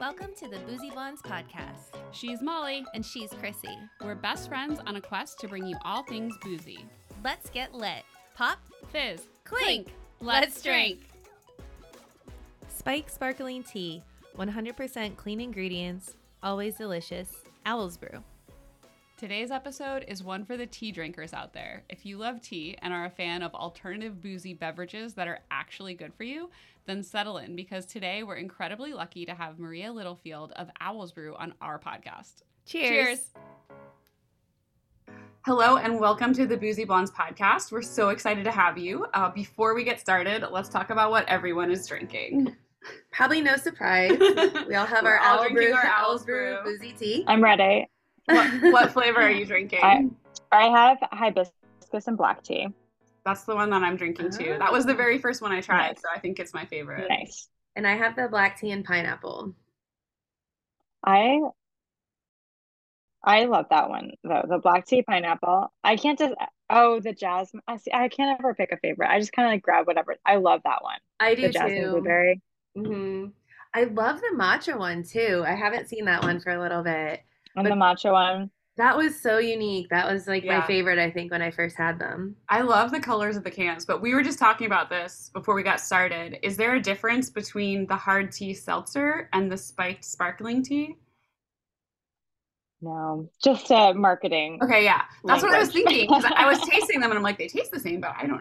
Welcome to the Boozy Blondes podcast. She's Molly. And she's Chrissy. We're best friends on a quest to bring you all things boozy. Let's get lit. Pop, Fizz, clink. let's drink. Spike sparkling tea, 100% clean ingredients, always delicious. Owl's Brew. Today's episode is one for the tea drinkers out there. If you love tea and are a fan of alternative boozy beverages that are actually good for you, then settle in because today we're incredibly lucky to have Maria Littlefield of Owl's Brew on our podcast. Cheers. Cheers. Hello and welcome to the Boozy Blondes podcast. We're so excited to have you. Uh, before we get started, let's talk about what everyone is drinking. Probably no surprise. We all have our all Owl Brew, our Owl's Owl's Brew Brew. boozy tea. I'm ready. What, what flavor are you drinking? I- I have hibiscus and black tea. That's the one that I'm drinking too. That was the very first one I tried, Nice. so I think it's my favorite. Nice. And I have the black tea and pineapple. I I love that one though. The black tea pineapple. I can't just oh the jasmine. I see. I can't ever pick a favorite. I just kind of like grab whatever. I love that one. I The do jasmine too. blueberry. hmm I love the matcha one too. I haven't seen that one for a little bit. And But- the matcha one. That was so unique. That was like Yeah. my favorite, I think, when I first had them. I love the colors of the cans, but we were just talking about this before we got started. Is there a difference between the hard tea seltzer and the spiked sparkling tea? No, just uh, marketing. Okay, yeah. That's what I was thinking thinking. 'cause I was tasting them and I'm like, they taste the same, but I don't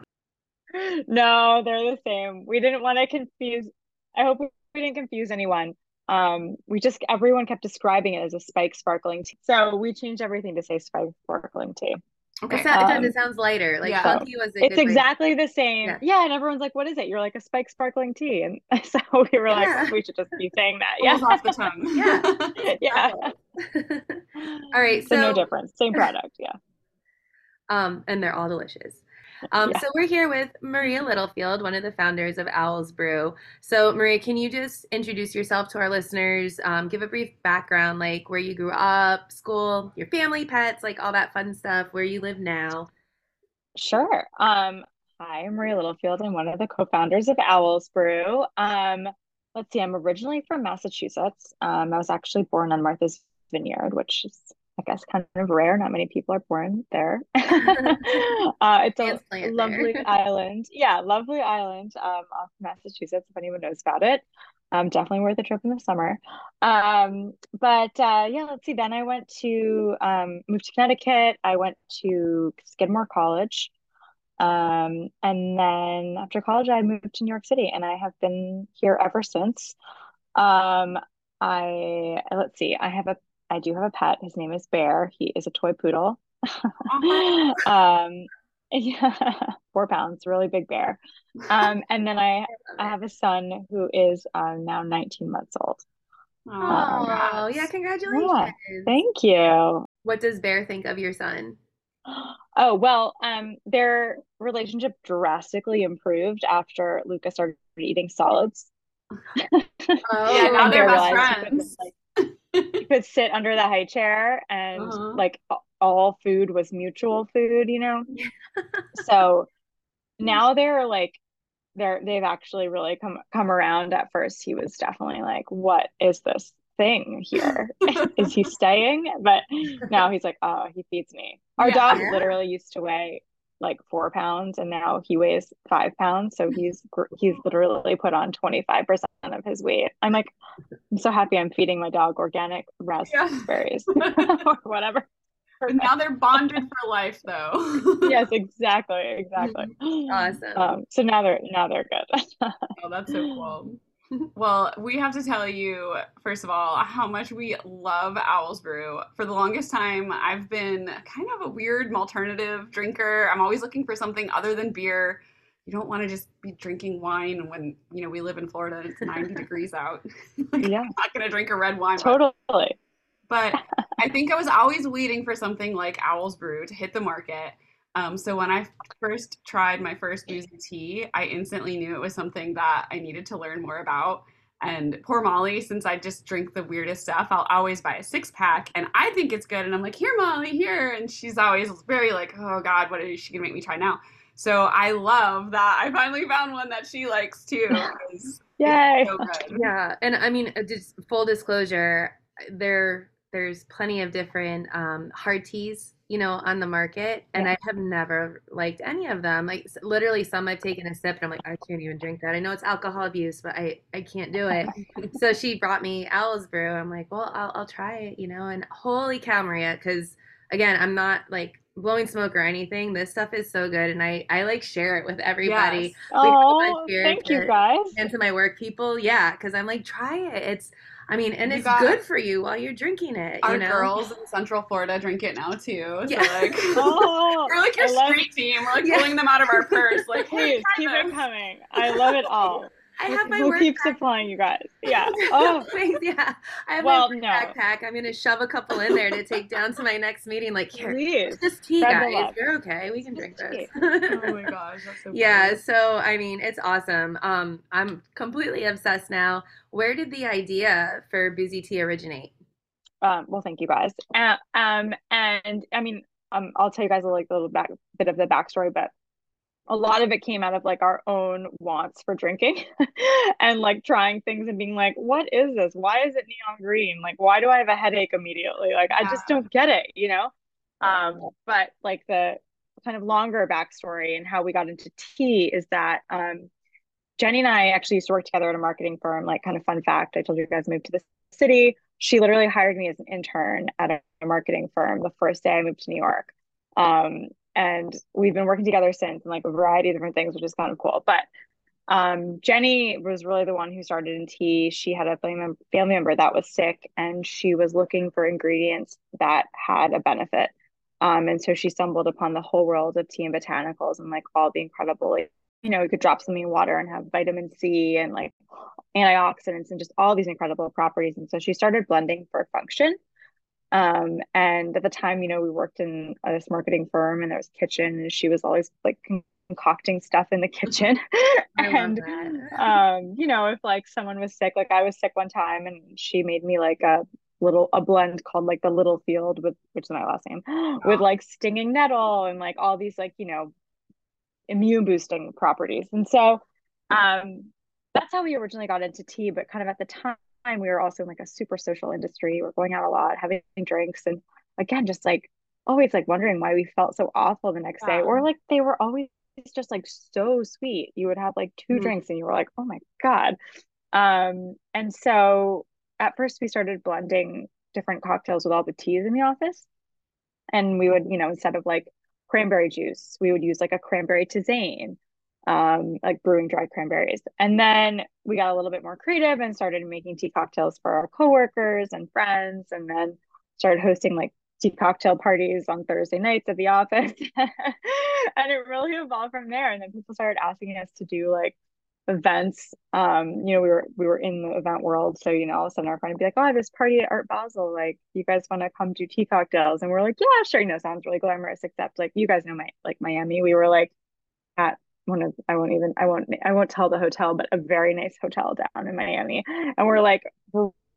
know. No, they're the same. We didn't want to confuse. I hope we didn't confuse anyone. Um, we just everyone kept describing it as a spike sparkling tea. So we changed everything to say spike sparkling tea. Okay. It, sounds, Um, it sounds lighter. Like yeah. funky was a It's good way- exactly the same. Yeah. Yeah, and everyone's like, "What is it?" You're like a spike sparkling tea, and so we were like, Yeah. "We should just be saying that." Yeah, off the tongue. Yeah. yeah. All right, So no difference, same product. Yeah. Um, and they're all delicious. Um, Yeah. so we're here with Maria Littlefield, one of the founders of Owl's Brew. So Maria, can you just introduce yourself to our listeners? Um, give a brief background, like where you grew up, school, your family, pets, like all that fun stuff, where you live now. Sure. Um, hi, I'm Maria Littlefield. I'm one of the co-founders of Owl's Brew. Um, let's see, I'm originally from Massachusetts. Um, I was actually born on Martha's Vineyard, which is, I guess, kind of rare. Not many people are born there. Uh, it's a lovely island. Yeah, lovely island um, off Massachusetts, if anyone knows about it. Um, definitely worth a trip in the summer. Um, but uh, yeah, let's see. Then I went to um, moved to Connecticut. I went to Skidmore College. Um, and then after college, I moved to New York City, and I have been here ever since. Um, I let's see. I have a I do have a pet. His name is Bear. He is a toy poodle. Um, yeah, four pounds, really big bear. Um, and then I I have a son who is um, now 19 months old. Oh, congrats. yeah, congratulations. Thank you. What does Bear think of your son? Oh, well, um, their relationship drastically improved after Lucas started eating solids. Oh, Yeah, now they're best realized he could, friends. like, he could sit under the high chair and Uh-huh. like all food was mutual food, you know? So now they're like they're they've actually really come come around. At first he was definitely like, what is this thing here? Is he staying? But now he's like, oh, he feeds me. Our Yeah. dog literally used to weigh like four pounds and now he weighs five pounds. So he's he's literally put on 25% of his weight. I'm like, I'm so happy I'm feeding my dog organic raspberries or whatever. And now they're bonded for life, though. Yes, exactly, exactly. Awesome. Um, so now they're now they're good. Oh, that's so cool. Well, we have to tell you, first of all, how much we love Owl's Brew. For the longest time, I've been kind of a weird alternative drinker. I'm always looking for something other than beer. You don't want to just be drinking wine when, you know, we live in Florida and it's 90 degrees out. Like, Yeah, I'm not going to drink a red wine. totally. But I think I was always waiting for something like Owl's Brew to hit the market. Um, so when I first tried my first boozy tea, I instantly knew it was something that I needed to learn more about. And poor Molly, since I just drink the weirdest stuff, I'll always buy a six pack and I think it's good. And I'm like, here, Molly, here. And she's always very like, oh God, what is she gonna make me try now? So I love that. I finally found one that she likes too. Yay! So. Yeah, and I mean, uh, just full disclosure, there there's plenty of different um, hard teas, you know, on the market, and Yeah. I have never liked any of them. Like literally, some I've taken a sip, and I'm like, I can't even drink that. I know it's alcohol abuse, but I I can't do it. so she brought me Owl's Brew. I'm like, well, I'll I'll try it, you know. And holy cow, Maria, because again, I'm not like blowing smoke or anything. This stuff is so good, and I I like share it with everybody Yes. Oh, here thank you guys. and to my work people. Yeah, because I'm like, try it. It's, I mean, and You it's got- good for you while you're drinking it. Our you know? girls in Central Florida drink it now too. So Yeah. like Oh, we're like your I love- street team. We're like Yeah. pulling them out of our purse. Like, hey, Please try keep it coming. I love it all. I have my we'll work keep back- supplying you guys. Yeah. Oh, Thanks, yeah. I have Well, my work no. backpack. I'm gonna shove a couple in there to take down to my next meeting. Like, here, please. just tea, Spread guys. You're okay. We can Just drink this. Oh my gosh, that's so Yeah, funny. so I mean, it's awesome. Um, I'm completely obsessed now. Where did the idea for Boozy Tea originate? Um, well, thank you guys. Uh, um, and I mean, um, I'll tell you guys a like little back bit of the backstory, but a lot of it came out of like our own wants for drinking and like trying things and being like, what is this? Why is it neon green? Like, why do I have a headache immediately? Like, I just don't get it, you know? Um, but like the kind of longer backstory and how we got into tea is that um Jenny and I actually used to work together at a marketing firm. Like, kind of fun fact, I told you guys moved to the city. She literally hired me as an intern at a, a marketing firm the first day I moved to New York. Um, and we've been working together since in like a variety of different things, which is kind of cool. But um, Jenny was really the one who started in tea. She had a family, member that was sick, and she was looking for ingredients that had a benefit. Um, and so she stumbled upon the whole world of tea and botanicals and like all the incredible, like, you know, you could drop something in water and have vitamin C and like antioxidants and just all these incredible properties. And so she started blending for function. Um, and at the time, you know, we worked in this marketing firm and there was kitchen and she was always like concocting stuff in the kitchen. And um, you know, if like someone was sick, like I was sick one time and she made me like a little a blend called like the Littlefield with which is my last name with like stinging nettle and like all these like, you know, immune boosting properties. And so um that's how we originally got into tea, but kind of at the time we were also in like a super social industry. We're going out a lot, having drinks and again just like always like wondering why we felt so awful the next day or like they were always just like so sweet. You would have like 2 Mhm. drinks and you were like, "Oh my god." Um and so at first we started blending different cocktails with all the teas in the office. And we would, you know, instead of like cranberry juice, we would use like a cranberry tisane, um, like brewing dry cranberries. And then we got a little bit more creative and started making tea cocktails for our coworkers and friends, and then started hosting like tea cocktail parties on Thursday nights at the office. and it really evolved from there. And then people started asking us to do like events. Um, you know, we were we were in the event world, so you know, all of a sudden our friend would be like, "Oh, I have this party at Art Basel. Like, you guys want to come do tea cocktails?" And we're like, "Yeah, sure." You know, sounds really glamorous. Except, like, you guys know my like Miami. We were like at one of I won't even I won't I won't tell the hotel, but a very nice hotel down in Miami, and we're like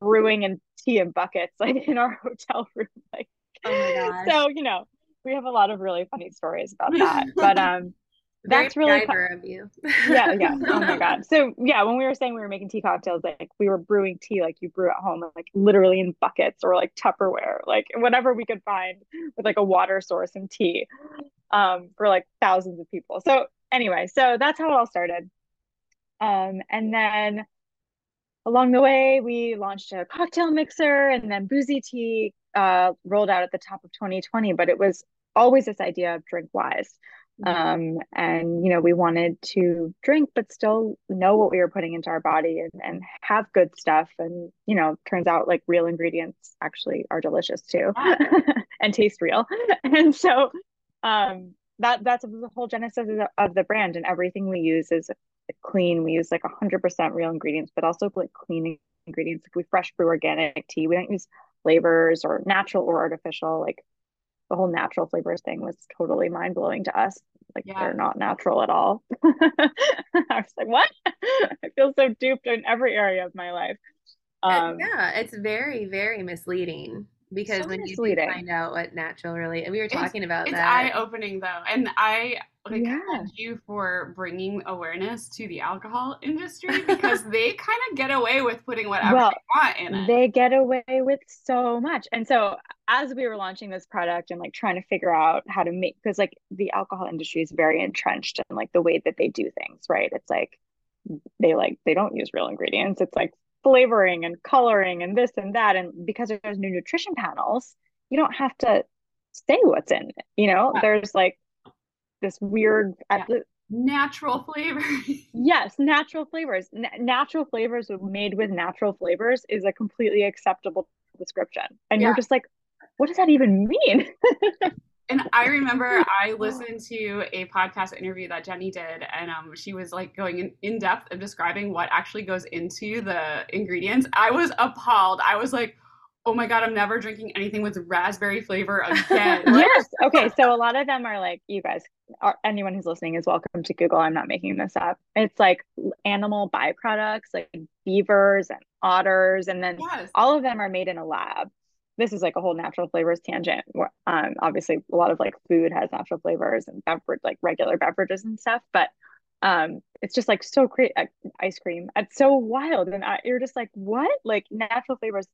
brewing and tea in buckets like in our hotel room, like. Oh my gosh. So you know, we have a lot of really funny stories about that, but um. Very That's really MacGyver of you. yeah, yeah. Oh my god. So yeah, when we were saying we were making tea cocktails, like we were brewing tea like you brew at home, like literally in buckets or like Tupperware, like whatever we could find with like a water source and tea, um, for like thousands of people. So anyway, so that's how it all started. Um, and then along the way, we launched a cocktail mixer, and then Boozy Tea uh rolled out at the top of 2020. But it was always this idea of drink wise um and you know we wanted to drink but still know what we were putting into our body and, and have good stuff. And you know turns out like real ingredients actually are delicious too. And taste real. And so um that that's the whole genesis of the, of the brand and everything we use is clean we use like 100% real ingredients but also like clean ingredients like we fresh brew organic tea we don't use flavors or natural or artificial like the whole natural flavors thing was totally mind blowing to us. Like Yeah. they're not natural at all. I was like, what? I feel so duped in every area of my life. Um, yeah, it's very, very misleading. Because So when you find out what natural really, and we were It's- talking about It's that. eye opening though, and I like Yeah. commend you for bringing awareness to the alcohol industry because they kind of get away with putting whatever Well, they want in it. They get away with so much. And so as we were launching this product and like trying to figure out how to make because like the alcohol industry is very entrenched in like the way that they do things, right? It's like they like they don't use real ingredients. It's like flavoring and coloring and this and that. And because there's new nutrition panels, you don't have to say what's in it. You know, Yeah. there's like this weird uh, Yeah. Natural flavor. Yes, natural flavors. N natural flavors made with natural flavors is a completely acceptable description. And Yeah. you're just like, what does that even mean? And I remember I listened to a podcast interview that Jenny did, and um, she was like going in, in depth of describing what actually goes into the ingredients. I was appalled. I was like, oh my God, I'm never drinking anything with raspberry flavor again. Yes. Okay. So a lot of them are like, you guys, are, anyone who's listening is welcome to Google. I'm not making this up. It's like animal byproducts, like beavers and otters, and then yes. all of them are made in a lab. This is like a whole natural flavors tangent. Where, um, obviously, a lot of like food has natural flavors and beverage, like regular beverages and stuff. But um, it's just like so great. Uh, ice cream. It's so wild, and I, you're just like, what? Like natural flavors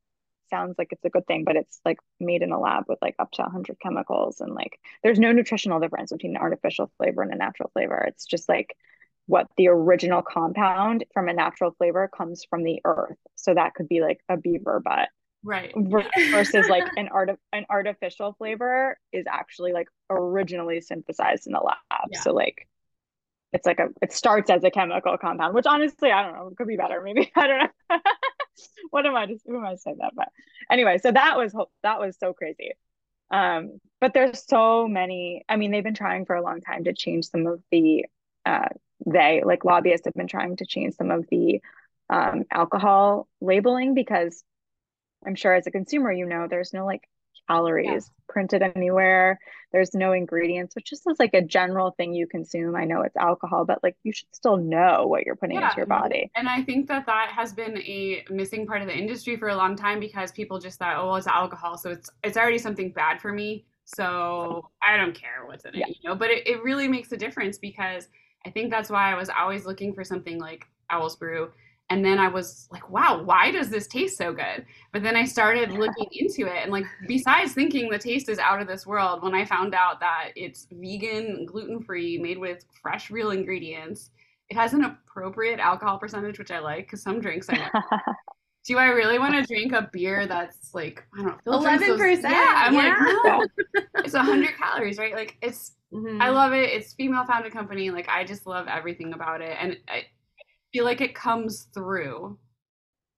sounds like it's a good thing, but it's like made in a lab with like up to 100 chemicals, and like there's no nutritional difference between an artificial flavor and a natural flavor. It's just like what the original compound from a natural flavor comes from the earth. So that could be like a beaver butt Right. ver- versus like an art an artificial flavor is actually like originally synthesized in the lab. Yeah. So like it's like a it starts as a chemical compound, which honestly I don't know, it could be better. Maybe I don't know. what am I just who am I to say that? But anyway, so that was that was so crazy. Um, but there's so many. I mean, they've been trying for a long time to change some of the uh they like lobbyists have been trying to change some of the um alcohol labeling because I'm sure as a consumer, you know, there's no like calories printed anywhere. There's no ingredients, which just is like a general thing you consume. I know it's alcohol, but like you should still know what you're putting Yeah. into your body. And I think that that has been a missing part of the industry for a long time because people just thought, oh, well, it's alcohol, so it's it's already something bad for me. So I don't care what's in it, Yeah. you know. But it, it really makes a difference because I think that's why I was always looking for something like Owl's Brew. And then I was like, wow, why does this taste so good? But then I started looking into it. And like, besides thinking the taste is out of this world, when I found out that it's vegan, gluten free, made with fresh, real ingredients, it has an appropriate alcohol percentage, which I like because some drinks I know. Do I really want to drink a beer that's like, I don't know, filled with those- 11%, Yeah. I'm yeah. like, no, it's 100 calories, right? Like, it's Mhm. I love it. It's female founded company. Like I just love everything about it, and I feel like it comes through.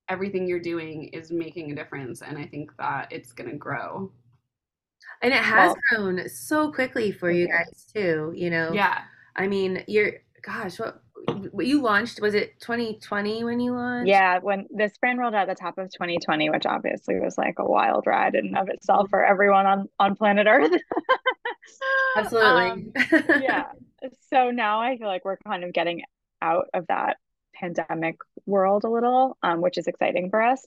Everything you're doing is making a difference, and I think that it's gonna grow. and it has Well- grown so quickly for you guys too. You know, Yeah, I mean, you're gosh, what what you launched was it 2020 when you launched? Yeah, when this brand rolled out at the top of 2020, which obviously was like a wild ride in and of itself for everyone on on planet Earth. absolutely. Um, yeah. So now I feel like we're kind of getting out of that pandemic world a little, um, which is exciting for us.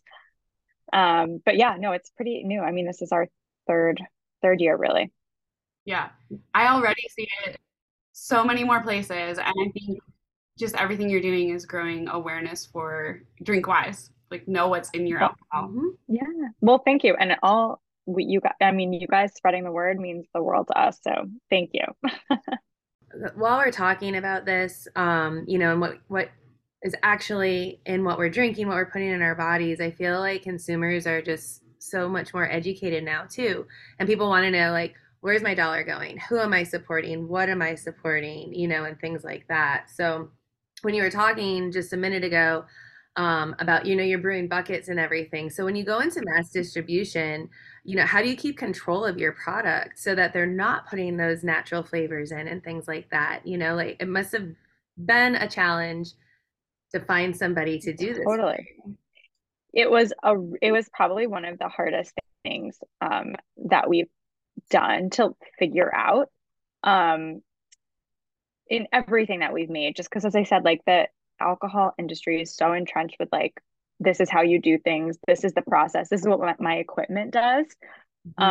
Um, but yeah, no, it's pretty new. I mean, this is our third third year really. yeah. I already see it so many more places, and I think just everything you're doing is growing awareness for drink wise. Like know what's in your Yeah. alcohol. Mhm. Yeah. Well, thank you. And all we, you got, I mean, you guys spreading the word means the world to us. So thank you. While we're talking about this, um, you know, and what what is actually in what we're drinking, what we're putting in our bodies, I feel like consumers are just so much more educated now too, and people want to know like where's my dollar going? Who am I supporting? What am I supporting? You know, and things like that. So when you were talking just a minute ago um, about you know you're brewing buckets and everything, so when you go into mass distribution, you know, how do you keep control of your product so that they're not putting those natural flavors in and things like that? You know, like it must have been a challenge to find somebody to do this. Totally. It was a it was probably one of the hardest things um that we've done to figure out um in everything that we've made just because as I said like the alcohol industry is so entrenched with like this is how you do things. This is the process. This is what my, my equipment does. Mhm.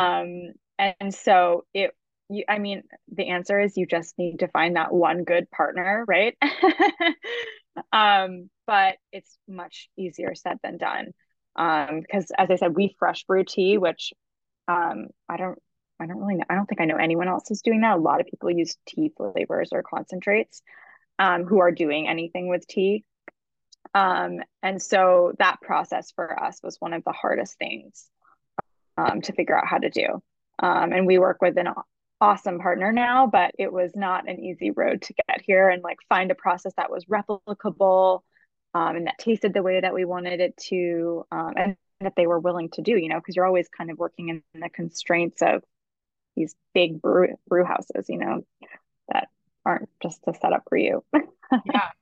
Um, and so it, you, I mean, the answer is you just need to find that one good partner, right? um, but it's much easier said than done. Um, because as I said, we fresh brew tea, which um, I don't, I don't really know. I don't think I know anyone else is doing that. A lot of people use tea flavors or concentrates, um, who are doing anything with tea. Um, and so that process for us was one of the hardest things um, to figure out how to do. Um, and we work with an awesome partner now, but it was not an easy road to get here and like find a process that was replicable um, and that tasted the way that we wanted it to, um, and that they were willing to do. You know, because you're always kind of working in the constraints of these big brew brew houses. You know, that aren't just a setup for you. Yeah.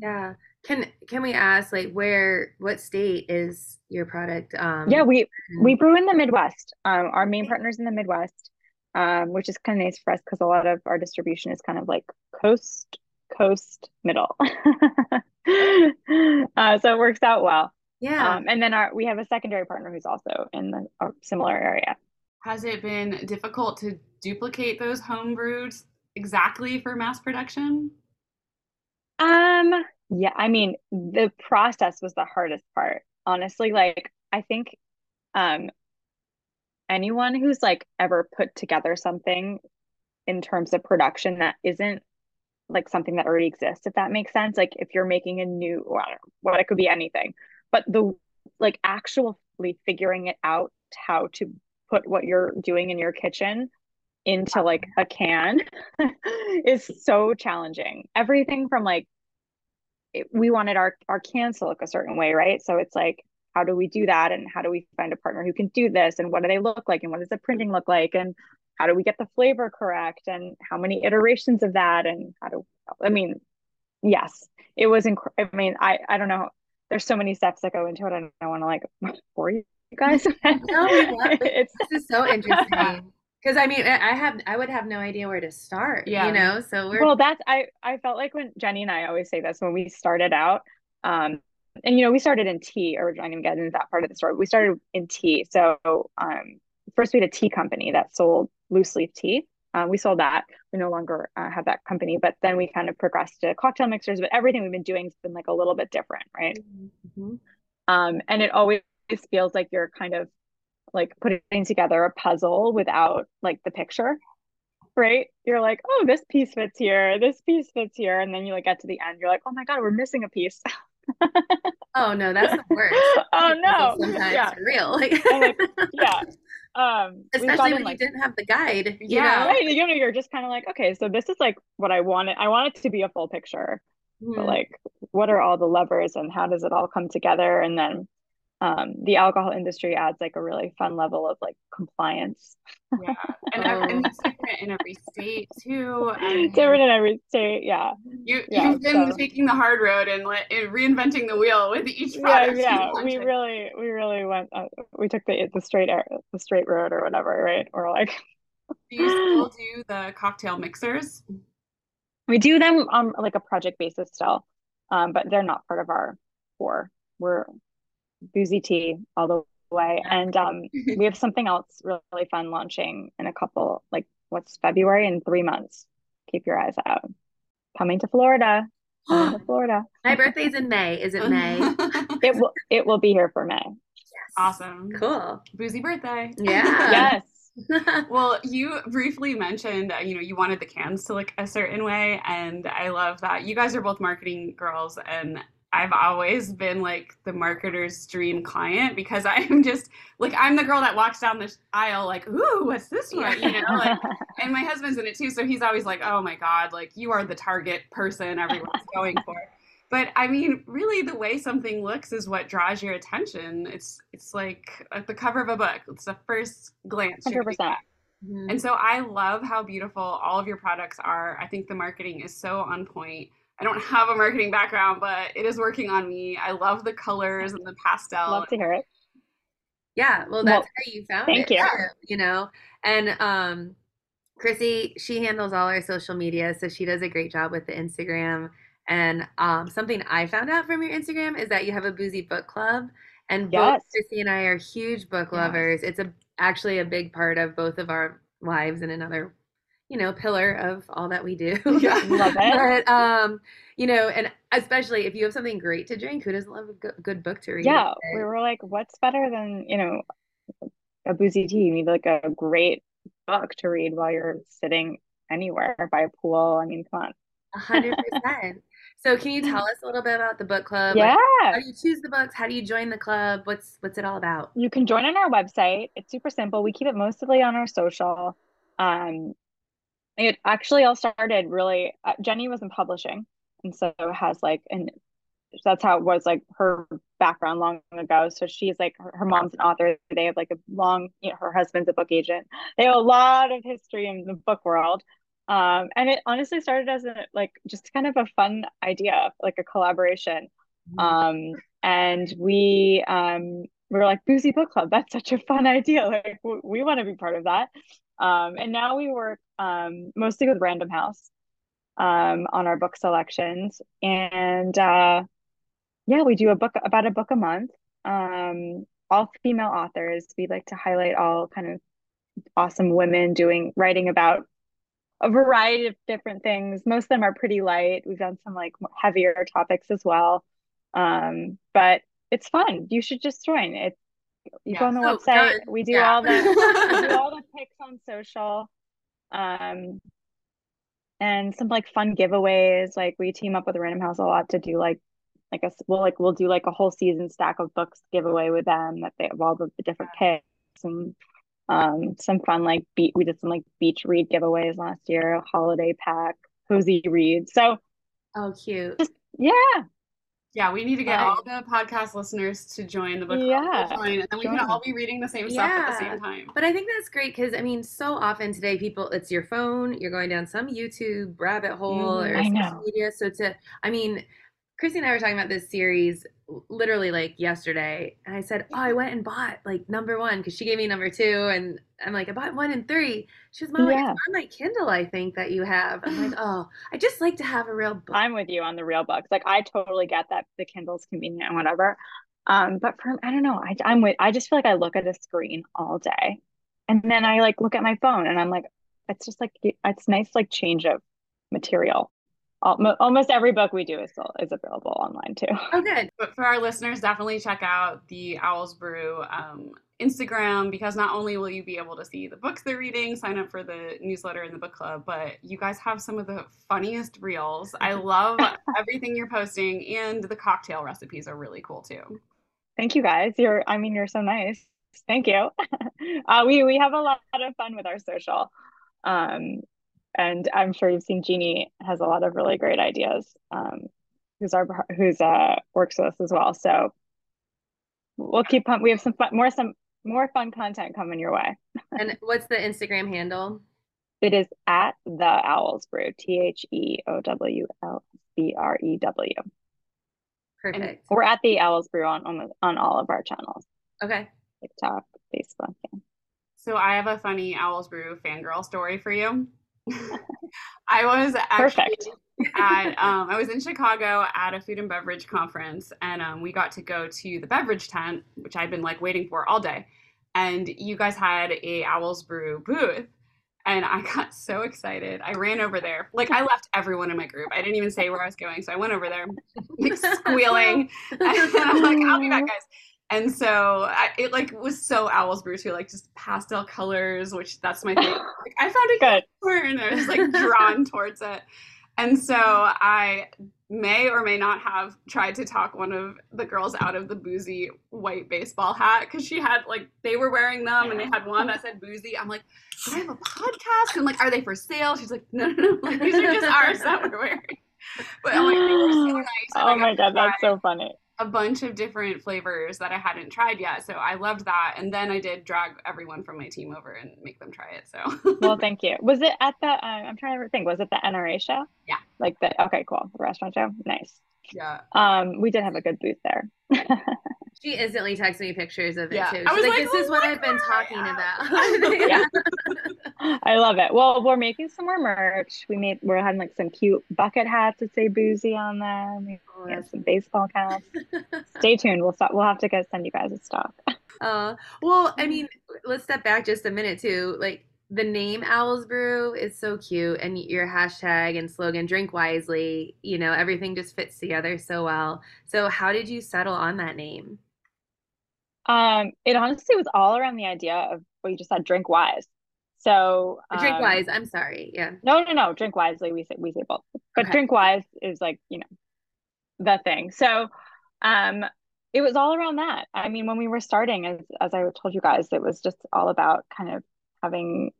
Yeah. Can can we ask like where what state is your product? Um Yeah, we we brew in the Midwest. Um, our main partner's in the Midwest, um, which is kind of nice for us because a lot of our distribution is kind of like coast, coast, middle. uh, so it works out well. yeah. Um, and then our we have a secondary partner who's also in the a similar area. Has it been difficult to duplicate those home brews exactly for mass production? Um, yeah, I mean, the process was the hardest part, honestly. Like, I think, um, anyone who's like ever put together something in terms of production that isn't like something that already exists, if that makes sense. Like, if you're making a new, well, I don't know, well, it could be anything, but the like actually figuring it out how to put what you're doing in your kitchen into like a can is so challenging. Everything from like it, we wanted our our cans to look a certain way, right? So it's like how do we do that and how do we find a partner who can do this and what do they look like and what does the printing look like and how do we get the flavor correct and how many iterations of that and how do I mean yes, it was inc- I mean I I don't know there's so many steps that go into it. I don't want to like bore you guys. No, it's This is so interesting. Because I mean, I I have I would have no idea where to start. Yeah. You know, so we're well that's i i felt like when jenny and i always say this when we started out um and you know we started in tea or i didn't even get into that part of the story. We started in tea. So um first we had a tea company that sold loose leaf tea. Uh, we sold that. We no longer uh, have that company but then we kind of progressed to cocktail mixers but everything we've been doing has been like a little bit different right? Mhm. um and it always feels like you're kind of like putting together a puzzle without like the picture right? You're like oh this piece fits here. This piece fits here. And then you like get to the end. You're like oh my god we're missing a piece Oh no, that's the worst. oh no Sometimes yeah for real. Like, like, yeah um especially when like you didn't have the guide. You Yeah. know? right you know you're just kind of like okay so this is like what i wanted i want it to be a full picture but Mhm. like what are all the levers and how does it all come together and then um, the alcohol industry adds like a really fun level of like compliance Yeah. And, and it's different in every state too. Mean, different in every state yeah You, Yeah, you've been so- taking the hard road and, and reinventing the wheel with each product. you yeah we really we really went uh, we took the the straight air the straight road or whatever right we're like Do you still do the cocktail mixers? we do them on like a project basis still um but they're not part of our core we're boozy tea all the way and um we have something else really fun launching in a couple like what's february in three months keep your eyes out coming to florida coming to florida My birthday's in May. Is it May? it will it will be here for may awesome. Cool. Boozy birthday. Yeah. yes Well, you briefly mentioned, uh, you know, you wanted the cans to look a certain way, and I love that. You guys are both marketing girls, and I've always been like the marketer's dream client because I'm just like I'm the girl that walks down the aisle like, ooh, what's this one? You know, like, and my husband's in it too, so he's always like, oh my god, like you are the target person everyone's going for. But I mean, really, the way something looks is what draws your attention. It's it's like at the cover of a book. It's the first glance. 100%. Mhm. And so I love how beautiful all of your products are. I think the marketing is so on point. I don't have a marketing background, but it is working on me. I love the colors and the pastel. love to hear it Yeah, well, Well, that's how you found thank it. you. too, You know, and um, Chrissy, she handles all our social media, so she does a great job with the Instagram And um, something I found out from your Instagram is that you have a boozy book club. And Yes. both Chrissy and I are huge book Yes. lovers. It's a actually a big part of both of our lives and another, you know, pillar of all that we do. Yeah. Love it. but um, you know, and especially if you have something great to drink, who doesn't love a good, book to read? Yeah, we were like, what's better than, you know, a boozy tea? You need like a great book to read while you're sitting anywhere by a pool. I mean, come on. A hundred percent. So can you tell us a little bit about the book club? Like, Yeah. how do you choose the books? How do you join the club? What's what's it all about? You can join on our website. It's super simple. We keep it mostly on our social. Um, it actually all started really, uh, Jenny was in publishing, and so it has like, and that's how it was like her background long ago. So she's like, her, her mom's an author. They have like a long, you know, her husband's a book agent. They have a lot of history in the book world. Um, and it honestly started as a like just kind of a fun idea, like a collaboration. Um, and we um we were like boozy book club. That's such a fun idea. Like w- we want to be part of that. Um, and now we work um mostly with Random House um on our book selections, and uh, yeah, we do a book about a book a month. Um, all female authors. We like to highlight all kind of awesome women doing writing about a variety of different things. Most of them are pretty light. We've done some like heavier topics as well. Um, but it's fun. You should just join. It you go on the Oh, website. We do Yeah. all the we do all the pics on social. Um, and some like fun giveaways. Like we team up with Random House a lot to do like like a we'll like we'll do like a whole season stack of books giveaway with them that they have all the, the different picks and um some fun like beat we did some like beach read giveaways last year, holiday pack, cozy read. So Oh, cute. yeah, Yeah, we need to get all the podcast listeners to join the book club. Yeah, join, and then we can all be reading the same stuff at the same time. But I think that's great because I mean, so often today, people, it's your phone, you're going down some YouTube rabbit hole Mhm. or I social know. media. So to, I mean, Chrissy and I were talking about this series literally like yesterday, and I said, "Oh, I went and bought like number one because she gave me number two, and I'm like, I bought one and three. She was, Mom, Yeah. on my Kindle, I think that you have. I'm like, oh, I just like to have a real book. I'm with you on the real books. Like I totally get that the Kindle's convenient and whatever. Um, but for I don't know, I I'm with I just feel like I look at a screen all day. And then I like look at my phone and I'm like, it's just like it's nice like change of material. Al- Almost every book we do is still is available online too. Oh, good. But for our listeners, definitely check out the Owls Brew um, Instagram because not only will you be able to see the books they're reading, sign up for the newsletter and the book club, but you guys have some of the funniest reels. I love everything you're posting, and the cocktail recipes are really cool too. Thank you guys. You're I mean you're so nice. Thank you. uh, we we have a lot of fun with our social. Um, and I'm sure you've seen Jeannie has a lot of really great ideas. Um, who's our who's uh works with us as well. So we'll keep pump. We have some fun, more some more fun content coming your way. And what's the Instagram handle? It is at the Owls Brew. T H E O W L B R E W. Perfect. We're at the Owls Brew on on, on all of our channels. Okay. TikTok, Facebook. Yeah. So I have a funny Owls Brew fangirl story for you. I was actually Perfect. at um, I was in Chicago at a food and beverage conference, and um, we got to go to the beverage tent, which I'd been like waiting for all day. And you guys had a Owls Brew booth, and I got so excited. I ran over there, like I left everyone in my group. I didn't even say where I was going, so I went over there, like, squealing, and I'm like, "I'll be back, guys." And so I, it like was so Owls Brew too, like just pastel colors, which that's my thing. Like I found a Good. and I was like drawn towards it. And so I may or may not have tried to talk one of the girls out of the boozy white baseball hat because she had like they were wearing them and they had one that said boozy. I'm like, do I have a podcast? And like, are they for sale? She's like, no, no, no. Like these are just ours that we're wearing. But I'm like, they were so nice. Oh my god, that's so funny. A bunch of different flavors that I hadn't tried yet. So I loved that. And then I did drag everyone from my team over and make them try it. So Well, thank you. Was it at the? Uh, I'm trying to think. Was it the NRA show? Yeah. Like the okay, cool. The restaurant show. Nice. Yeah. Um, we did have a good booth there. She instantly texted me pictures of it Yeah. too. She's I was like, like, "This is "Oh what my I've been talking yeah." about." I love it. Well, we're making some more merch. We made we're having like some cute bucket hats that say boozy on them. We Oh, have some baseball caps. Stay tuned. We'll stop, we'll have to go send you guys a stock. Uh, well, I mean, let's step back just a minute too. Like the name Owls Brew is so cute, and your hashtag and slogan "Drink Wisely." You know, everything just fits together so well. So, how did you settle on that name? Um, it honestly was all around the idea of what you just said, drink wise. So Drink um, Wise. I'm sorry. Yeah. No, no, no. Drink wisely. We say we say both, but Okay. drink wise is like you know the thing. So, um, it was all around that. I mean, when we were starting, as as I told you guys, it was just all about kind of having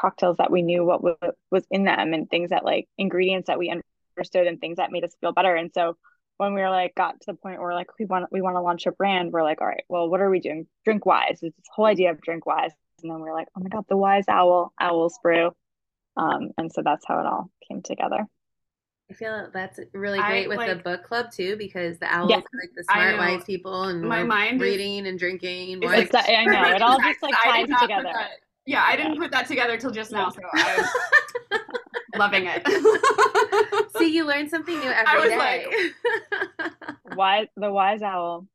cocktails that we knew what wa- was in them and things that like ingredients that we understood and things that made us feel better. And so when we were like got to the point where like we want we want to launch a brand, we're like, all right, well, what are we doing? Drink wise. It's this whole idea of drink wise. And then we're like, oh my God, the wise owl, owls brew. Um, and so that's how it all came together. I feel that's really I, great with the book club too, because the owls Yeah. are like the smart, wise people, and My we're mind is- reading and drinking. It's like- It's, I know it all just like ties did not put together. That- yeah, I didn't put that together till just now, so I was loving it. See, you learn something new I every was day. Wise, the wise owl.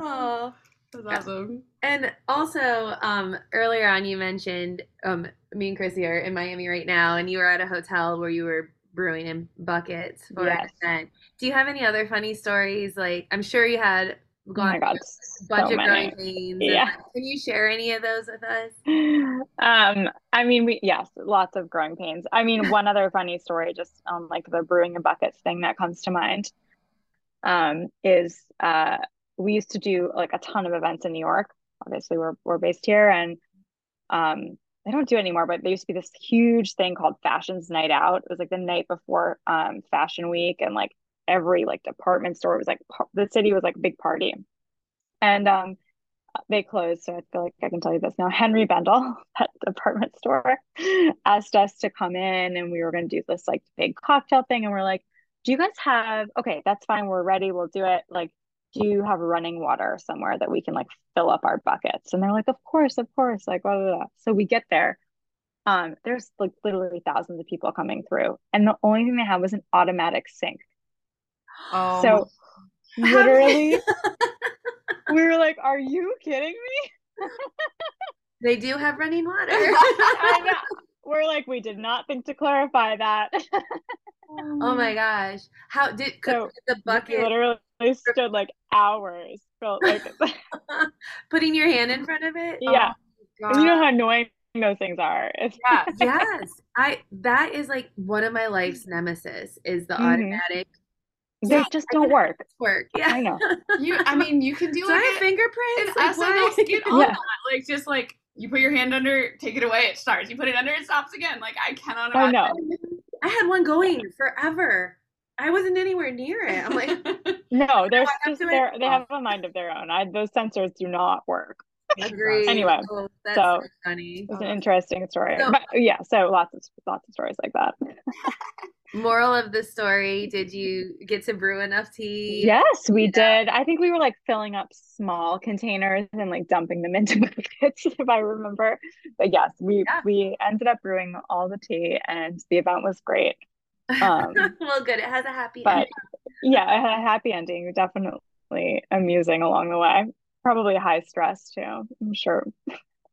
oh. That's awesome. And also, um, earlier on, you mentioned um, me and Chrissy are in Miami right now, and you were at a hotel where you were brewing in buckets for Yes. an event. Do you have any other funny stories? Like, I'm sure you had Oh my God, a bunch so of growing pains. and, Yeah. like, can you share any of those with us? Um, I mean, we yes, lots of growing pains. I mean, one other funny story, just on like the brewing in buckets thing that comes to mind, um, is uh, we used to do like a ton of events in New York. Obviously, we're we're based here, and um, they don't do it anymore. But there used to be this huge thing called Fashions Night Out. It was like the night before um Fashion Week, and like every like department store was like the city was like a big party, and um they closed, so I feel like I can tell you this now. Henri Bendel, that department store, asked us to come in and we were going to do this like big cocktail thing. And we're like, do you guys have, okay, that's fine. We're ready. We'll do it. Like, do you have running water somewhere that we can like fill up our buckets? And they're like, of course, of course. Like, blah, blah, blah. So we get there. Um, there's like literally thousands of people coming through. And the only thing they had was an automatic sink. Oh, So literally, we were like, are you kidding me? They do have running water. We're like, we did not think to clarify that. oh my gosh! How did So, the bucket literally stood like hours. Felt like putting your hand in front of it? Yeah. Oh, you know how annoying those things are. Yeah. yes i that is like one of my life's nemesis is the Mhm. automatic they just don't work. work yeah I know. You, I mean, you can do do like have an fingerprints like, SNL what? skit on Yeah. that. Like, just like you put your hand under, take it away, it starts. You put it under, it stops again. Like, I cannot I know. i had one going forever i wasn't anywhere near it i'm like No, they're I have just to they're, they have a mind of their own. I, those sensors do not work. agree Anyway, oh, that's so- so funny It's an interesting story. So- but yeah, so lots of lots of stories like that. Moral of the story did you get to brew enough tea Yes, we did. I think we were like filling up small containers and like dumping them into buckets, if I remember. But yes, we Yeah. we ended up brewing all the tea, and the event was great. Um, well good it has a happy but ending. yeah, it had a happy ending. Definitely amusing along the way. Probably high stress too. I'm sure.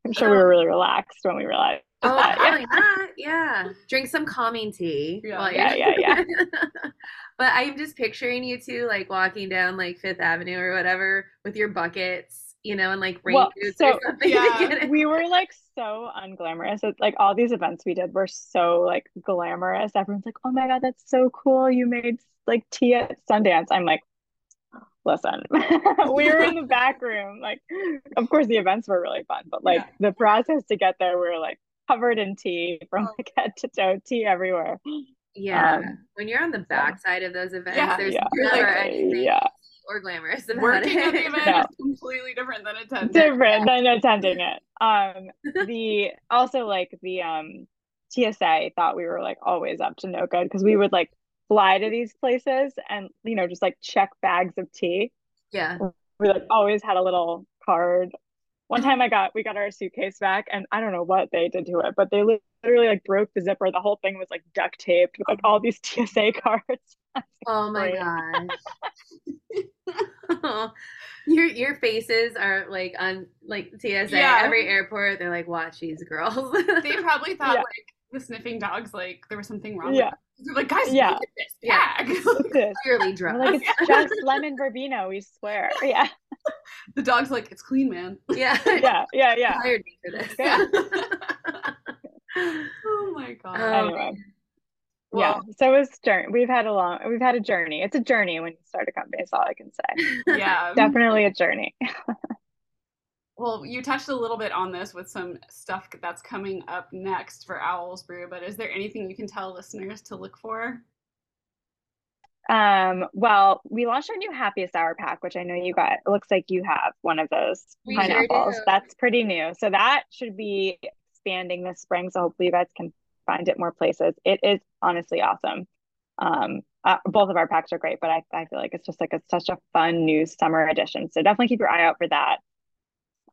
I'm sure we were really relaxed when we realized Oh, that. Yeah. probably not. Yeah. Drink some calming tea. Yeah. while Yeah, you're- yeah, but I'm just picturing you two like walking down like Fifth Avenue or whatever with your buckets, you know, and like rain Well, boots so- or something. Yeah. to get it. we were like so unglamorous. It, like all these events we did were so like glamorous. Everyone's like, "Oh my God, that's so cool! You made like tea at Sundance." I'm like, "Listen, we were in the back room. Like, of course the events were really fun, but like the process to get there, we were like covered in tea from like head to toe, tea everywhere." Yeah. Um, when you're on the backside of those events, Yeah. there's Yeah. You're never like, anything Yeah, or glamorous about Working it. at the event No. is completely different than attending. It. Different than attending it. Um, the also like the um TSA thought we were like always up to no good because we would like fly to these places and you know just like check bags of tea. yeah. We like always had a little card one time I got we got our suitcase back and I don't know what they did to it, but they literally like broke the zipper. The whole thing was like duct taped with like all these TSA cards. Oh my Great. gosh. your your faces are like on like TSA Yeah. every airport. They're like, watch these girls. They probably thought Yeah. like the sniffing dogs like there was something wrong. Yeah. With. They're like, guys, Yeah. look at this Yeah. bag. Clearly I'm drunk. like it's just lemon verbena, we swear. Yeah. the dog's like, it's clean, man. yeah. Yeah, yeah, yeah. hired me for this. Yeah. oh my god. Oh, Anyway. man. yeah. Well- So it's journey. We've had a long we've had a journey. It's a journey when you start a company, is all I can say. yeah. Definitely a journey. Well, you touched a little bit on this with some stuff that's coming up next for Owls Brew, but is there anything you can tell listeners to look for? Um, well, we launched our new happiest hour pack, which I know you got. It looks like you have one of those We sure pineapples. do. That's pretty new. So that should be expanding this spring. So hopefully you guys can find it more places. It is honestly awesome. Um, uh, both of our packs are great, but I, I feel like it's just like it's such a fun new summer edition. So definitely keep your eye out for that.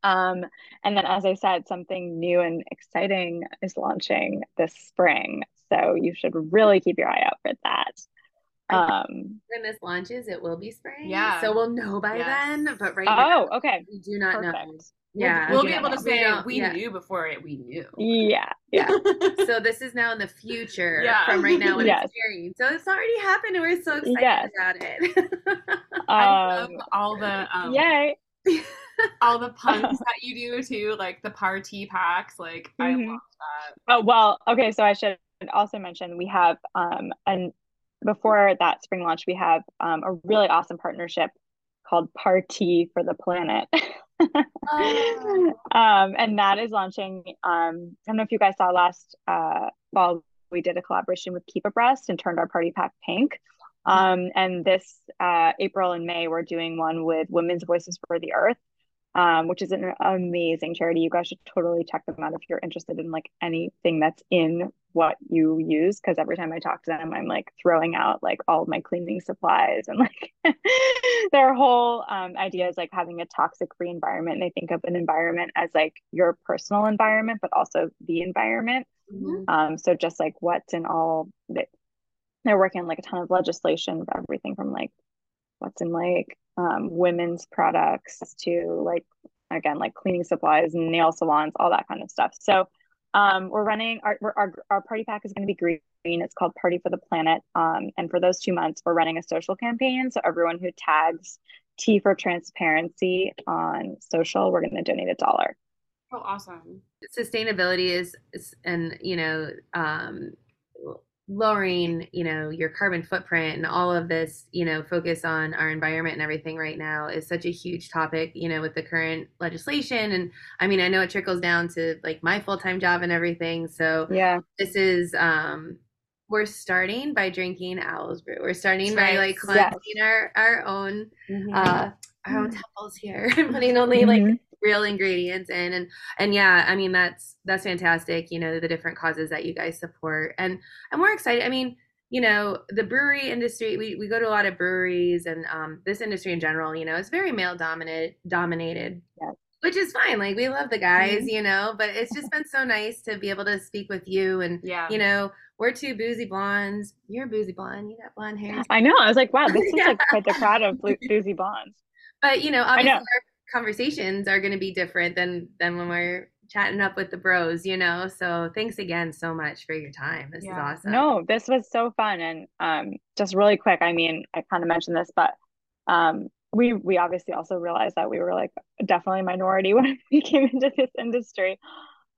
Um, and then as I said, something new and exciting is launching this spring. So you should really keep your eye out for that. Um, when this launches, it will be spring. Yeah. So we'll know by Yes. then. But right now, oh, okay. we do not know. Yeah. we'll we be able to know. We say don't- we yeah. knew before it we knew. Yeah. Yeah. so this is now in the future Yeah. from right now when Yes. it's airing. So it's already happened and we're so excited Yes. about it. I love Um, all the um, yay. All the puns that you do too, like the party packs. Like I Mhm. love that. Oh, well, okay. So I should also mention we have, um, and before that spring launch, we have um, a really awesome partnership called Party for the Planet. Oh. um, and that is launching. Um, I don't know if you guys saw last uh, fall, we did a collaboration with Keep A Breast and turned our party pack pink. Um, and this uh, April and May, we're doing one with Women's Voices for the Earth, um, which is an amazing charity. You guys should totally check them out if you're interested in like anything that's in what you use. Because every time I talk to them, I'm like throwing out like all my cleaning supplies and like their whole um, idea is like having a toxic free environment. And they think of an environment as like your personal environment, but also the environment. Mhm. Um, so just like what's in all that they're working on like a ton of legislation for everything from like what's in like um, women's products to like again like cleaning supplies and nail salons, all that kind of stuff. So um, we're running our, our our party pack is going to be green. It's called Party for the Planet. Um, and for those two months, we're running a social campaign. So everyone who tags T for Transparency on social, we're going to donate a dollar. Oh, awesome. Sustainability is, is and you know, um, lowering, you know, your carbon footprint and all of this, you know, focus on our environment and everything right now is such a huge topic, you know, with the current legislation. And I mean, I know it trickles down to like my full time job and everything. So Yeah. this is um we're starting by drinking owls brew we're starting by like cleansing our our own Mm-hmm. uh our own temples here and putting only like Mhm. Real ingredients in and and yeah i mean that's that's fantastic you know the different causes that you guys support and and we're excited i mean you know the brewery industry we, we go to a lot of breweries and um this industry in general you know is very male dominated dominated Yes. which is fine like we love the guys you know but it's just been so nice to be able to speak with you and Yeah. you know, we're two boozy blondes. You're a boozy blonde. You got blonde hair. I know. I was like, wow, this is Yeah. like quite the crowd of boozy blondes. But you know, I obviously know. Conversations are going to be different than than when we're chatting up with the bros. You know, so thanks again so much for your time. This Yeah. is awesome. No, this was so fun. And um, just really quick, I mean, I kind of mentioned this, but um, we we obviously also realized that we were like definitely a minority when we came into this industry.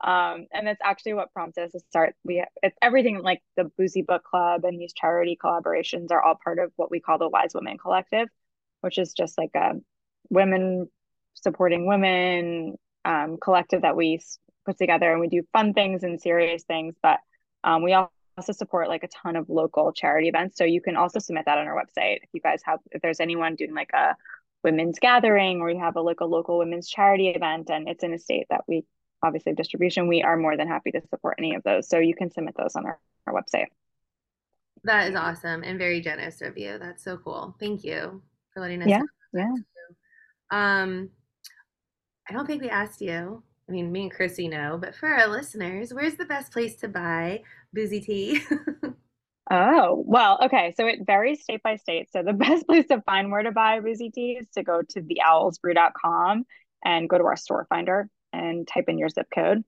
Um, and that's actually what prompted us to start. We it's everything like the Boozy Book Club and these charity collaborations are all part of what we call the Wise Women Collective, which is just like a women supporting women um, collective that we put together, and we do fun things and serious things, but um, we also support like a ton of local charity events. So you can also submit that on our website if you guys have if there's anyone doing like a women's gathering or you have a like a local women's charity event and it's in a state that we obviously have distribution, we are more than happy to support any of those. So you can submit those on our, our website. That is awesome and very generous of you. That's so cool. Thank you for letting us. Yeah, know. yeah. Um, I don't think we asked you. I mean, me and Chrissy know, but for our listeners, where's the best place to buy boozy tea? Oh, well, okay. So it varies state by state. So the best place to find where to buy boozy tea is to go to theowlsbrew.com and go to our store finder and type in your zip code.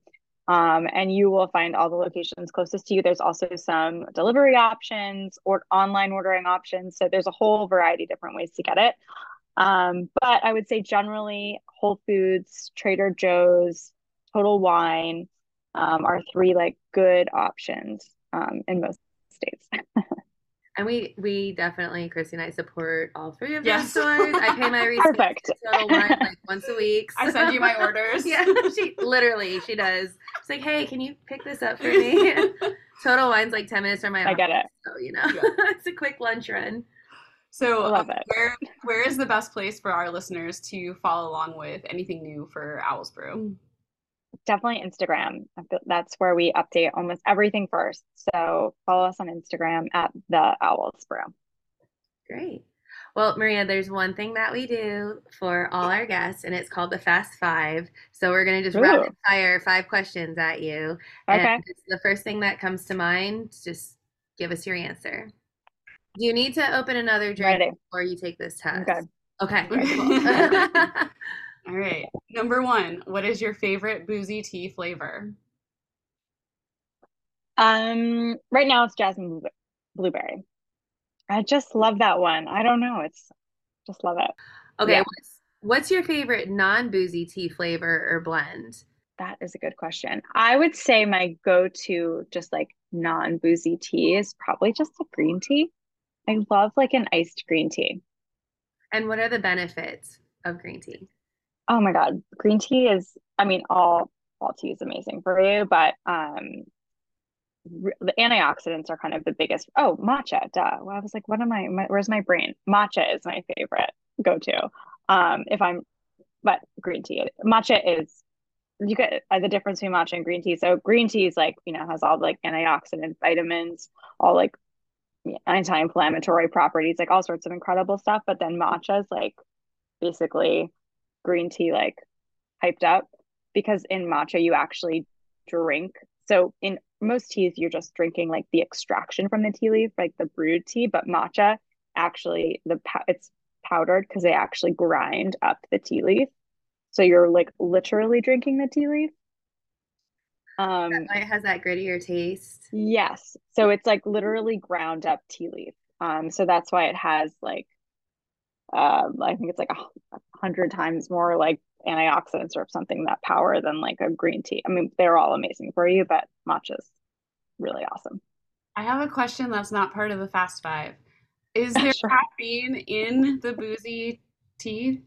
Um, and you will find all the locations closest to you. There's also some delivery options or online ordering options. So there's a whole variety of different ways to get it. Um, but I would say generally Whole Foods, Trader Joe's, Total Wine um, are three like good options um, in most states. and we we definitely, Chrissy and I support all three of Yes. those stores. I pay my receipts Perfect. to Total Wine like once a week. I send you my orders. yeah, she literally she does. It's like, hey, can you pick this up for me? Total Wine's like ten minutes from my I get office, it. so you know Yeah. it's a quick lunch run. So, I love um, it. where where is the best place for our listeners to follow along with anything new for Owls Brew? Definitely Instagram. That's where we update almost everything first. So follow us on Instagram at the Owls Brew. Great. Well, Maria, there's one thing that we do for all our guests, and it's called the Fast Five. So we're gonna just Ooh. rapid fire five questions at you. Okay. And the first thing that comes to mind, just give us your answer. Do you need to open another drink Ready. before you take this test? Okay. Okay. Okay. All right. Number one, what is your favorite boozy tea flavor? Um, right now it's jasmine blueberry. I just love that one. I don't know. It's just love it. okay. Yeah. What's, what's your favorite non-boozy tea flavor or blend? That is a good question. I would say my go-to just like non-boozy tea is probably just a green tea. I love like an iced green tea. And what are the benefits of green tea? Oh my God. Green tea is, I mean, all all tea is amazing for you, but um the antioxidants are kind of the biggest. Oh, matcha, duh. Well, I was like, what am I, my, where's my brain? Matcha is my favorite go-to. Um, if I'm, but green tea, matcha is, you get uh, the difference between matcha and green tea. So green tea is like, you know, has all like antioxidant vitamins, all like anti-inflammatory properties, like all sorts of incredible stuff. But then matcha is like basically green tea, like hyped up because in matcha you actually drink. So in most teas you're just drinking like the extraction from the tea leaf, like the brewed tea, but matcha actually the it's powdered because they actually grind up the tea leaf. So you're like literally drinking the tea leaf. Um it has that grittier taste. Yes. So it's like literally ground up tea leaf. Um, so that's why it has like um I think it's like a a hundred times more like antioxidants or something that power than like a green tea. I mean, they're all amazing for you, but matcha's really awesome. I have a question that's not part of the Fast Five. Is there Sure. caffeine in the boozy tea?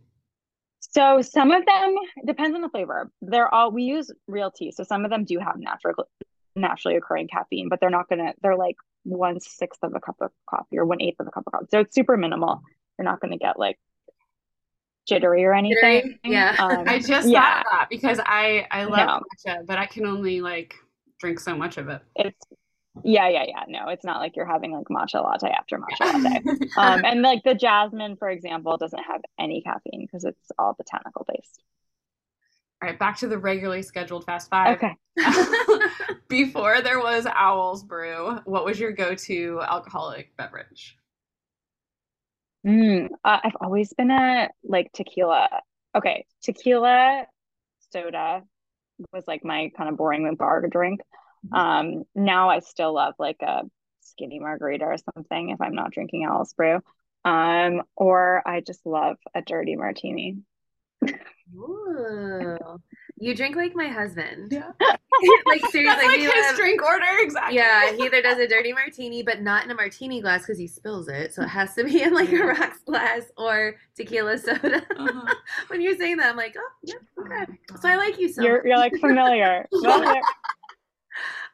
So some of them depends on the flavor. They're all we use real tea, so some of them do have natural naturally occurring caffeine, but they're not gonna they're like one sixth of a cup of coffee or one eighth of a cup of coffee. So it's super minimal. You're not gonna get like jittery or anything. Jittery? Yeah. Um, I just yeah, thought that because I I love No. matcha, but I can only like drink so much of it. it's yeah, yeah, yeah. No, it's not like you're having like matcha latte after matcha latte. Um, and like the jasmine, for example, doesn't have any caffeine because it's all botanical based. All right, back to the regularly scheduled Fast Five. Okay. Before there was Owl's Brew, what was your go-to alcoholic beverage? Mm, uh, I've always been a like tequila. Okay, tequila soda was like my kind of boring bar drink. Um, now I still love like a skinny margarita or something if I'm not drinking Owl's Brew. Um, or I just love a dirty martini. Ooh. You drink like my husband. Yeah. like seriously, like he his live- drink order exactly. Yeah, he either does a dirty martini, but not in a martini glass because he spills it. So it has to be in like a rocks glass or tequila soda. Uh-huh. when you're saying that, I'm like, oh, yeah, Oh okay. my So I like you so You're you're like familiar. Familiar.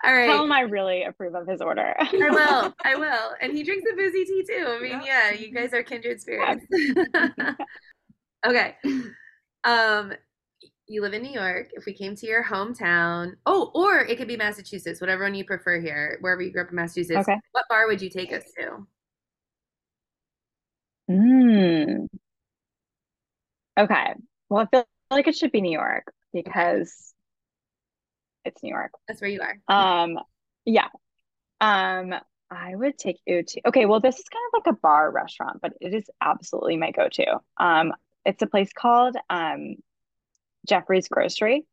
All right. Tell him I really approve of his order. I will. I will. And he drinks a boozy tea too. I mean, Yeah. yeah, you guys are kindred spirits. okay. Um you live in New York. If we came to your hometown, oh, or it could be Massachusetts, whatever one you prefer here, wherever you grew up in Massachusetts. Okay. What bar would you take us to? Mm. Okay. Well, I feel like it should be New York because it's New York. That's where you are. Um, yeah. Um, I would take you to. Okay, well, this is kind of like a bar restaurant, but it is absolutely my go-to. Um, it's a place called um Jeffrey's Grocery.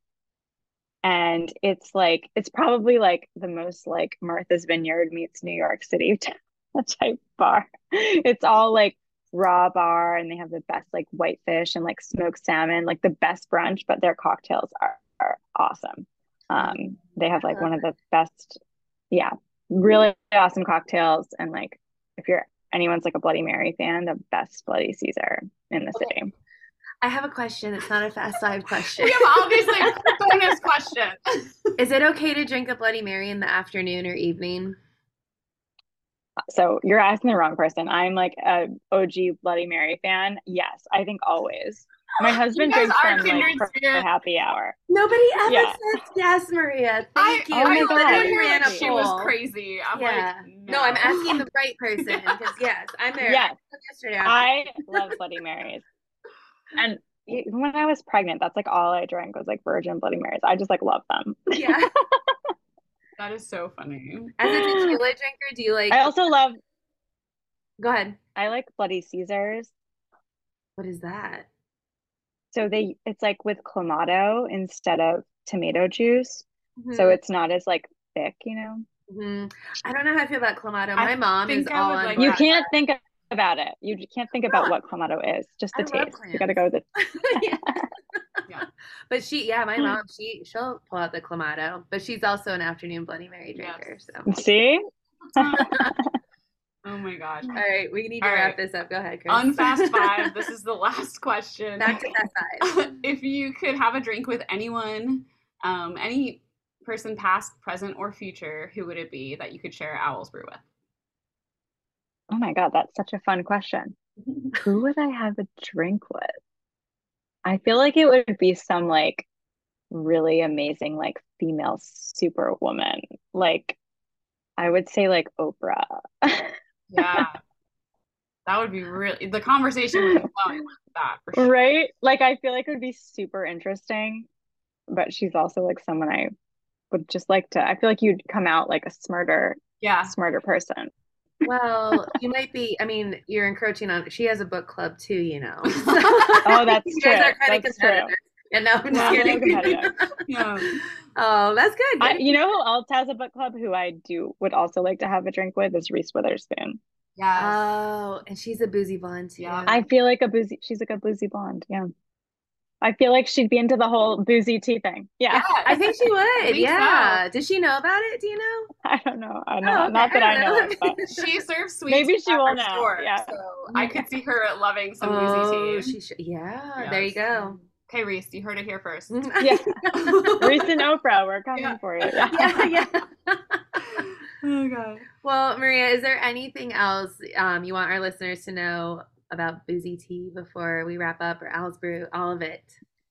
And it's like it's probably like the most like Martha's Vineyard meets New York City type bar. It's all like raw bar and they have the best like whitefish and like smoked salmon, like the best brunch, but their cocktails are, are awesome. Um, they have like one of the best, yeah, really awesome cocktails. And like if you're anyone's like a Bloody Mary fan, the best Bloody Caesar in the Okay. city. I have a question. It's not a fast five question. We have obviously a bonus question. Is it okay to drink a Bloody Mary in the afternoon or evening? So you're asking the wrong person. I'm like a OG Bloody Mary fan. Yes, I think always. My husband guys drinks are them like kindred for, for happy hour. Nobody ever Yeah. says yes, Maria. I, oh Thank you. Oh my I God. literally in a she was crazy. I'm Yeah. like, No, I'm asking the right person because yes, I'm there. Yes. Yesterday. I love Bloody Marys. And when I was pregnant, that's like all I drank was like virgin Bloody Marys. I just like love them. yeah. That is so funny. As a tequila drinker, do you like? I also love Go ahead. I like Bloody Caesars. What is that? So they it's like with clamato instead of tomato juice. So Mhm. it's not as like thick, you know. Mhm. I don't know how I feel about clamato. I My mom is I all on like. You that. can't think about it. You can't think about what clamato is. Just the I taste. You got to go with it. yeah. Yeah. But she, yeah, my mom, she she'll pull out the clamato, but she's also an afternoon Bloody Mary Yes. drinker. So, See? Oh my gosh. all right, we need to All wrap right. this up. Go ahead, Chris. Unfast five. This is the last question. Back to fast five. if you could have a drink with anyone, um, any person past, present, or future, who would it be that you could share Owl's Brew with? Oh my God, that's such a fun question. Who would I have a drink with? I feel like it would be some like really amazing like female superwoman. Like I would say like Oprah. Yeah. that would be really the conversation would be flowing with that for sure. Right? Like I feel like it would be super interesting, but she's also like someone I would just like to I feel like you'd come out like a smarter, Yeah. smarter person. Well, you might be. I mean, you're encroaching on. She has a book club too, you know. Oh, that's you guys true. are kind of That's true. competitors. Yeah, no, I'm just Yeah, I'm kidding. competitive. Yeah. oh, that's good. I, you know who else has a book club who I do would also like to have a drink with is Reese Witherspoon. Yeah. Oh, and she's a boozy blonde too. Yeah. I feel like a boozy, she's like a boozy blonde. Yeah. I feel like she'd be into the whole boozy tea thing. Yeah. I think she would. think yeah. Does she know about it? Do you know? I don't know. I oh, know. Oh, okay. Not that I don't know, it, she serves sweet. Maybe she will her now, store, yeah. So I could see her loving some oh, boozy tea. she should. Yeah, there you Yes. go. Okay, Reese, you heard it here first. yeah. Reese and Oprah, we're coming Yeah. for you. Yeah. yeah, yeah. oh god. Well, Maria, is there anything else um, you want our listeners to know about boozy tea before we wrap up, or Owl's Brew? All of it.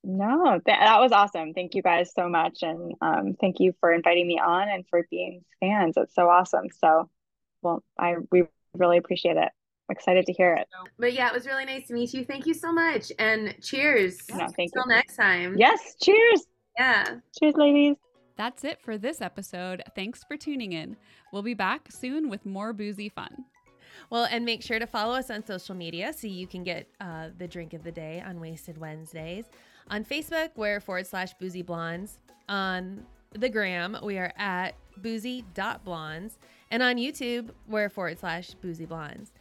No, th- that was awesome. Thank you guys so much. And um, thank you for inviting me on and for being fans. It's so awesome. So, well, I we really appreciate it. I'm excited to hear it. But yeah, it was really nice to meet you. Thank you so much, and cheers. No, thank Till you. next time. Yes. Cheers. Yeah. Cheers, ladies. That's it for this episode. Thanks for tuning in. We'll be back soon with more boozy fun. Well, and make sure to follow us on social media so you can get uh, the drink of the day on Wasted Wednesdays. On Facebook, we're forward slash boozy blondes. On the gram, we are at boozy.blondes. And on YouTube, we're forward slash boozy blondes.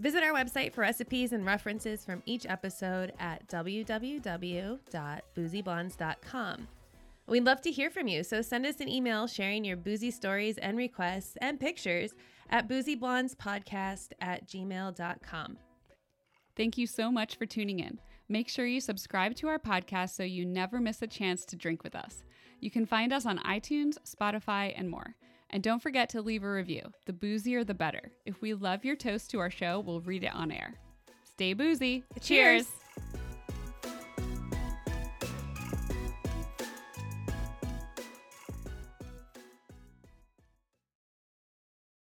Visit our website for recipes and references from each episode at www.boozyblondes.com. We'd love to hear from you, so send us an email sharing your boozy stories and requests and pictures at boozyblondespodcast at gmail.com. Thank you so much for tuning in. Make sure you subscribe to our podcast so you never miss a chance to drink with us. You can find us on iTunes, Spotify, and more. And don't forget to leave a review. The boozier, the better. If we love your toast to our show, we'll read it on air. Stay boozy. Cheers.